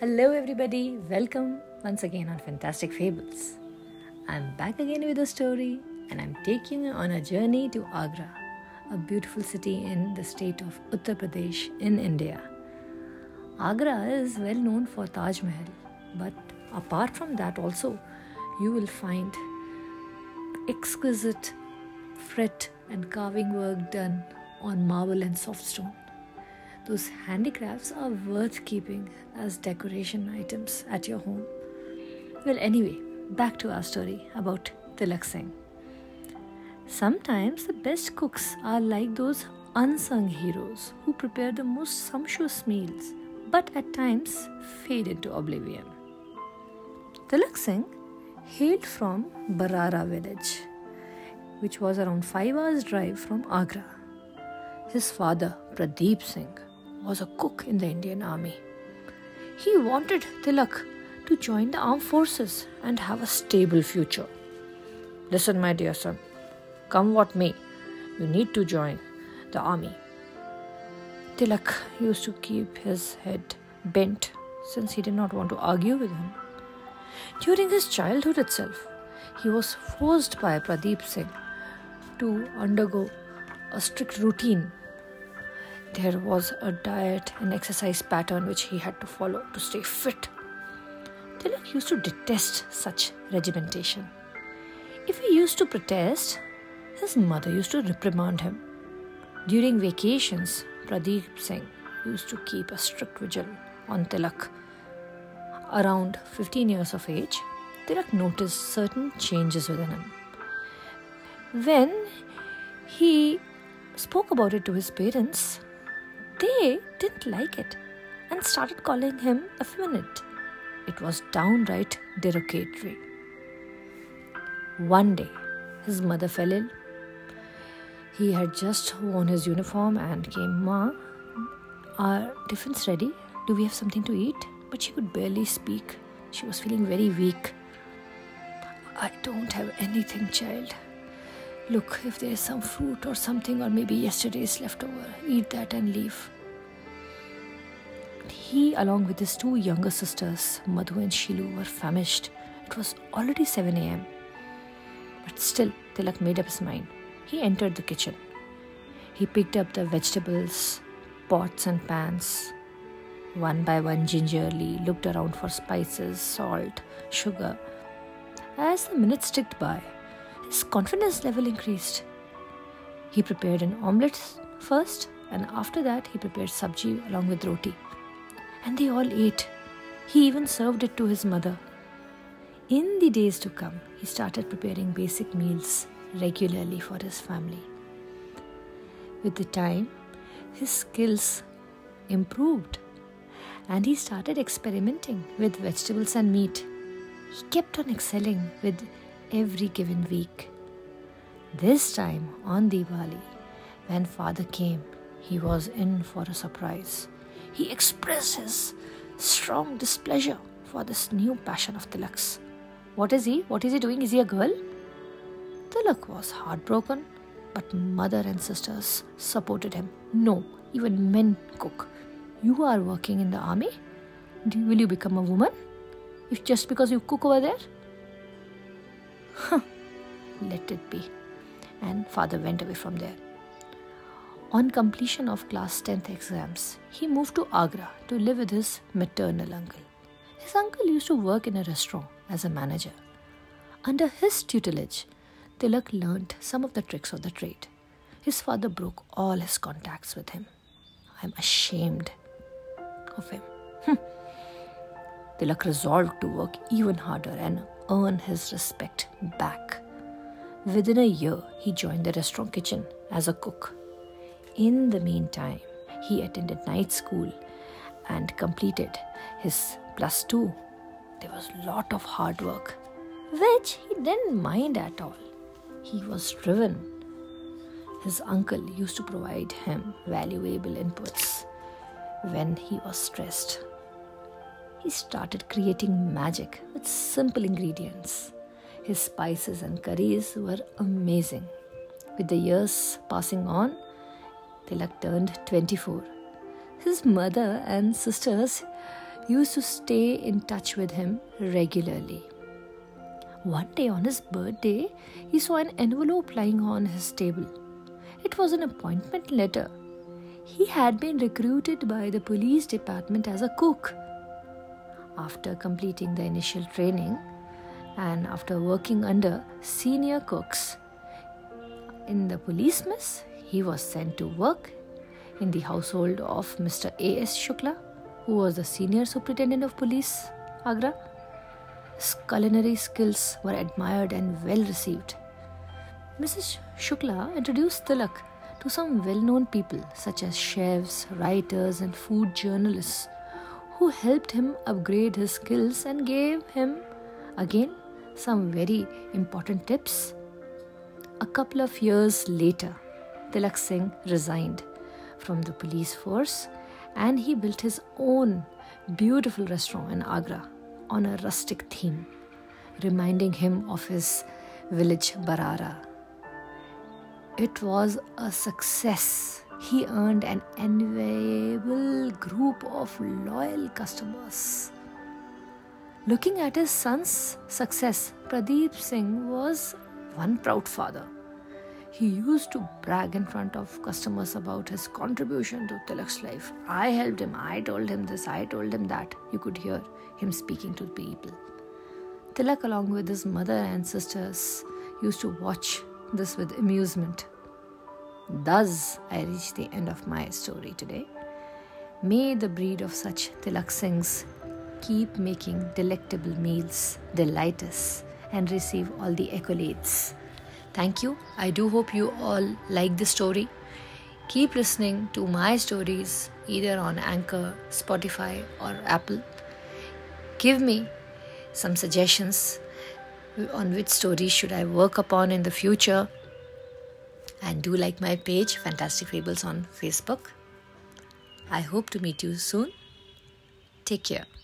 Hello, everybody. Welcome once again on Fantastic Fables. I'm back again with a story, and I'm taking you on a journey to Agra, a beautiful city in the state of Uttar Pradesh in India. Agra is well known for Taj Mahal, but apart from that, also, you will find exquisite fret and carving work done on marble and soft stone. Those handicrafts are worth keeping as decoration items at your home. Well, anyway, back to our story about Tilak Singh. Sometimes the best cooks are like those unsung heroes who prepare the most sumptuous meals, but at times fade into oblivion. Tilak Singh hailed from Barara village, which was around 5 hours drive from Agra. His father, Pradeep Singh, was a cook in the Indian army. He wanted Tilak to join the armed forces and have a stable future. Listen, my dear son, come what may, you need to join the army. Tilak used to keep his head bent since he did not want to argue with him. During his childhood itself, he was forced by Pradeep Singh to undergo a strict routine there was a diet and exercise pattern which he had to follow to stay fit. Tilak used to detest such regimentation. If he used to protest, his mother used to reprimand him. During vacations, Pradeep Singh used to keep a strict vigil on Tilak. Around 15 years of age, Tilak noticed certain changes within him. When he spoke about it to his parents, they didn't like it and started calling him effeminate. It was downright derogatory. One day, his mother fell ill. He had just worn his uniform and came, Ma, are tiffins ready? Do we have something to eat? But she could barely speak. She was feeling very weak. I don't have anything, child. Look, if there is some fruit or something, or maybe yesterday's leftover, eat that and leave. He, along with his two younger sisters, Madhu and Shilu, were famished. It was already 7 am. But still, Tilak made up his mind. He entered the kitchen. He picked up the vegetables, pots, and pans. One by one, gingerly looked around for spices, salt, sugar. As the minutes ticked by, his confidence level increased. He prepared an omelette first, and after that, he prepared sabji along with roti. And they all ate. He even served it to his mother. In the days to come, he started preparing basic meals regularly for his family. With the time, his skills improved and he started experimenting with vegetables and meat. He kept on excelling with every given week. This time on Diwali, when father came, he was in for a surprise. He expressed his strong displeasure for this new passion of Tilak's. What is he? What is he doing? Is he a girl? Tilak was heartbroken, but mother and sisters supported him. No, even men cook. You are working in the army? Will you become a woman? If just because you cook over there? Huh, let it be. And father went away from there. On completion of class 10th exams, he moved to Agra to live with his maternal uncle. His uncle used to work in a restaurant as a manager. Under his tutelage, Tilak learnt some of the tricks of the trade. His father broke all his contacts with him. I'm ashamed of him. Hmm. Tilak resolved to work even harder and earn his respect back. Within a year, he joined the restaurant kitchen as a cook. In the meantime, he attended night school and completed his plus two. There was a lot of hard work, which he didn't mind at all. He was driven. His uncle used to provide him valuable inputs when he was stressed he started creating magic with simple ingredients. His spices and curries were amazing. With the years passing on, Tilak turned 24. His mother and sisters used to stay in touch with him regularly. One day on his birthday, he saw an envelope lying on his table. It was an appointment letter. He had been recruited by the police department as a cook. After completing the initial training and after working under senior cooks in the police mess, he was sent to work in the household of Mr. A.S. Shukla, who was the senior superintendent of police, Agra. His culinary skills were admired and well received. Mrs. Shukla introduced Tilak to some well known people such as chefs, writers, and food journalists who helped him upgrade his skills and gave him, again, some very important tips. A couple of years later, Tilak Singh resigned from the police force and he built his own beautiful restaurant in Agra on a rustic theme, reminding him of his village Barara. It was a success. He earned an enviable group of loyal customers. Looking at his son's success, Pradeep Singh was one proud father. He used to brag in front of customers about his contribution to Tilak's life. I helped him, I told him this, I told him that. You could hear him speaking to people. Tilak, along with his mother and sisters, used to watch this with amusement. Thus, I reach the end of my story today. May the breed of such Tilak Singhs keep making delectable meals, delight us, and receive all the accolades. Thank you. I do hope you all like the story. Keep listening to my stories either on Anchor, Spotify, or Apple. Give me some suggestions on which stories should I work upon in the future. And do like my page, Fantastic Fables, on Facebook. I hope to meet you soon. Take care.